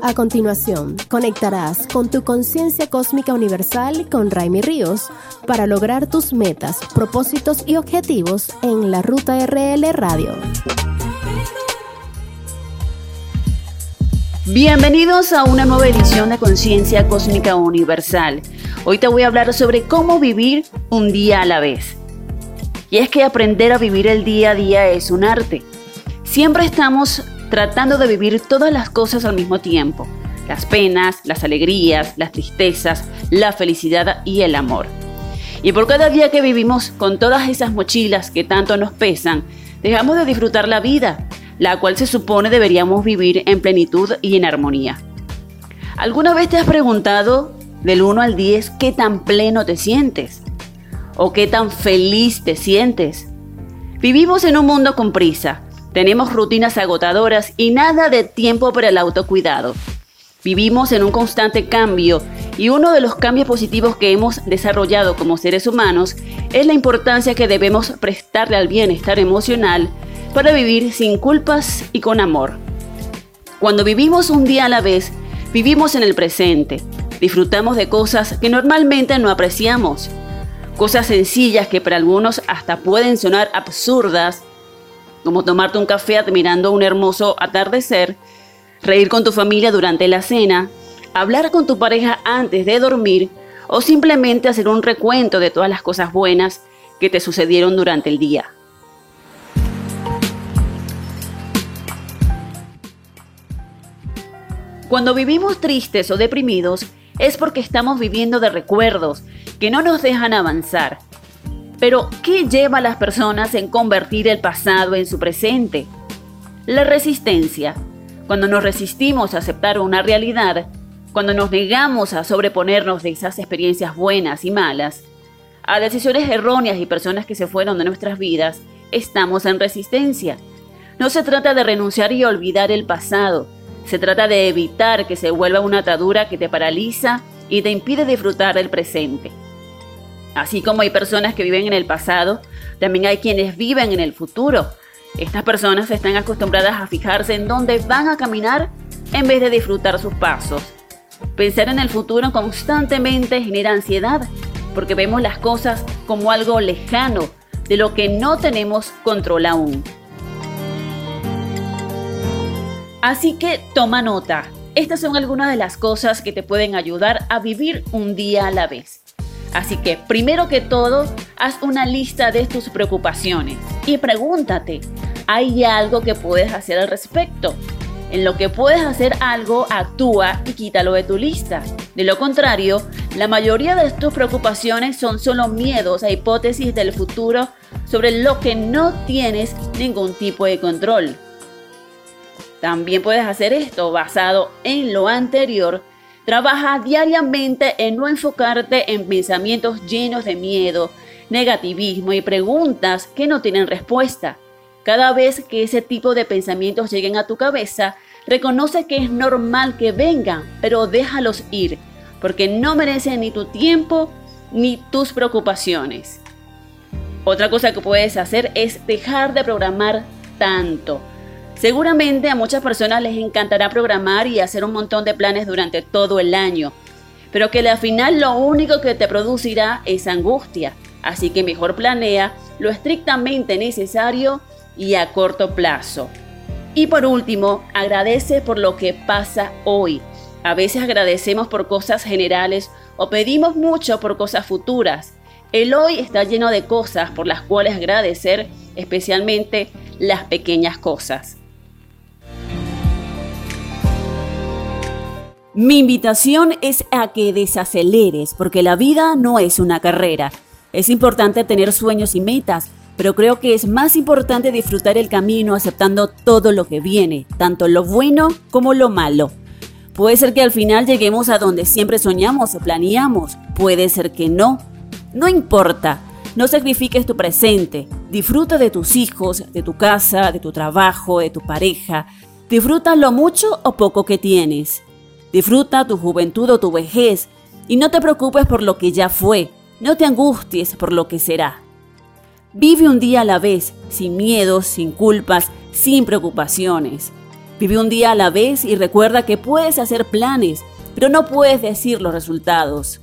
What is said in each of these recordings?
A continuación, conectarás con tu conciencia cósmica universal con Raimi Ríos para lograr tus metas, propósitos y objetivos en la Ruta RL Radio. Bienvenidos a una nueva edición de Conciencia Cósmica Universal. Hoy te voy a hablar sobre cómo vivir un día a la vez. Y es que aprender a vivir el día a día es un arte. Siempre estamos tratando de vivir todas las cosas al mismo tiempo. Las penas, las alegrías, las tristezas, la felicidad y el amor. Y por cada día que vivimos con todas esas mochilas que tanto nos pesan, dejamos de disfrutar la vida la cual se supone deberíamos vivir en plenitud y en armonía. ¿Alguna vez te has preguntado del 1 al 10 qué tan pleno te sientes? ¿O qué tan feliz te sientes? Vivimos en un mundo con prisa, tenemos rutinas agotadoras y nada de tiempo para el autocuidado. Vivimos en un constante cambio y uno de los cambios positivos que hemos desarrollado como seres humanos es la importancia que debemos prestarle al bienestar emocional para vivir sin culpas y con amor. Cuando vivimos un día a la vez, vivimos en el presente, disfrutamos de cosas que normalmente no apreciamos, cosas sencillas que para algunos hasta pueden sonar absurdas, como tomarte un café admirando un hermoso atardecer, reír con tu familia durante la cena, hablar con tu pareja antes de dormir o simplemente hacer un recuento de todas las cosas buenas que te sucedieron durante el día. Cuando vivimos tristes o deprimidos es porque estamos viviendo de recuerdos que no nos dejan avanzar. Pero, ¿qué lleva a las personas en convertir el pasado en su presente? La resistencia. Cuando nos resistimos a aceptar una realidad, cuando nos negamos a sobreponernos de esas experiencias buenas y malas, a decisiones erróneas y personas que se fueron de nuestras vidas, estamos en resistencia. No se trata de renunciar y olvidar el pasado, se trata de evitar que se vuelva una atadura que te paraliza y te impide disfrutar del presente. Así como hay personas que viven en el pasado, también hay quienes viven en el futuro. Estas personas están acostumbradas a fijarse en dónde van a caminar en vez de disfrutar sus pasos. Pensar en el futuro constantemente genera ansiedad porque vemos las cosas como algo lejano, de lo que no tenemos control aún. Así que toma nota. Estas son algunas de las cosas que te pueden ayudar a vivir un día a la vez. Así que, primero que todo, haz una lista de tus preocupaciones y pregúntate, ¿hay algo que puedes hacer al respecto? En lo que puedes hacer algo, actúa y quítalo de tu lista. De lo contrario, la mayoría de tus preocupaciones son solo miedos a hipótesis del futuro sobre lo que no tienes ningún tipo de control. También puedes hacer esto basado en lo anterior. Trabaja diariamente en no enfocarte en pensamientos llenos de miedo, negativismo y preguntas que no tienen respuesta. Cada vez que ese tipo de pensamientos lleguen a tu cabeza, reconoce que es normal que vengan, pero déjalos ir, porque no merecen ni tu tiempo ni tus preocupaciones. Otra cosa que puedes hacer es dejar de programar tanto. Seguramente a muchas personas les encantará programar y hacer un montón de planes durante todo el año, pero que al final lo único que te producirá es angustia. Así que mejor planea lo estrictamente necesario y a corto plazo. Y por último, agradece por lo que pasa hoy. A veces agradecemos por cosas generales o pedimos mucho por cosas futuras. El hoy está lleno de cosas por las cuales agradecer, especialmente las pequeñas cosas. Mi invitación es a que desaceleres, porque la vida no es una carrera. Es importante tener sueños y metas, pero creo que es más importante disfrutar el camino aceptando todo lo que viene, tanto lo bueno como lo malo. Puede ser que al final lleguemos a donde siempre soñamos o planeamos, puede ser que no. No importa, no sacrifiques tu presente, disfruta de tus hijos, de tu casa, de tu trabajo, de tu pareja, disfruta lo mucho o poco que tienes. Disfruta tu juventud o tu vejez y no te preocupes por lo que ya fue, no te angusties por lo que será. Vive un día a la vez, sin miedos, sin culpas, sin preocupaciones. Vive un día a la vez y recuerda que puedes hacer planes, pero no puedes decir los resultados.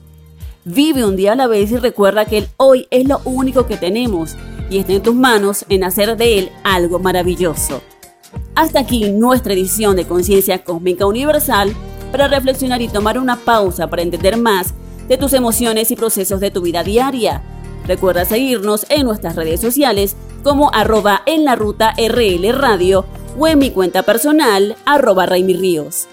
Vive un día a la vez y recuerda que el hoy es lo único que tenemos y está en tus manos en hacer de él algo maravilloso. Hasta aquí nuestra edición de Conciencia Cósmica Universal para reflexionar y tomar una pausa para entender más de tus emociones y procesos de tu vida diaria. Recuerda seguirnos en nuestras redes sociales como arroba en la ruta RL Radio o en mi cuenta personal arroba Raimi Ríos.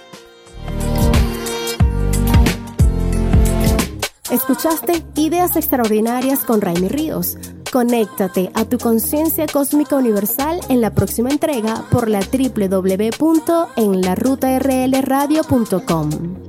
Escuchaste Ideas Extraordinarias con Raimi Ríos. Conéctate a tu conciencia cósmica universal en la próxima entrega por la www.enlarutarlradio.com.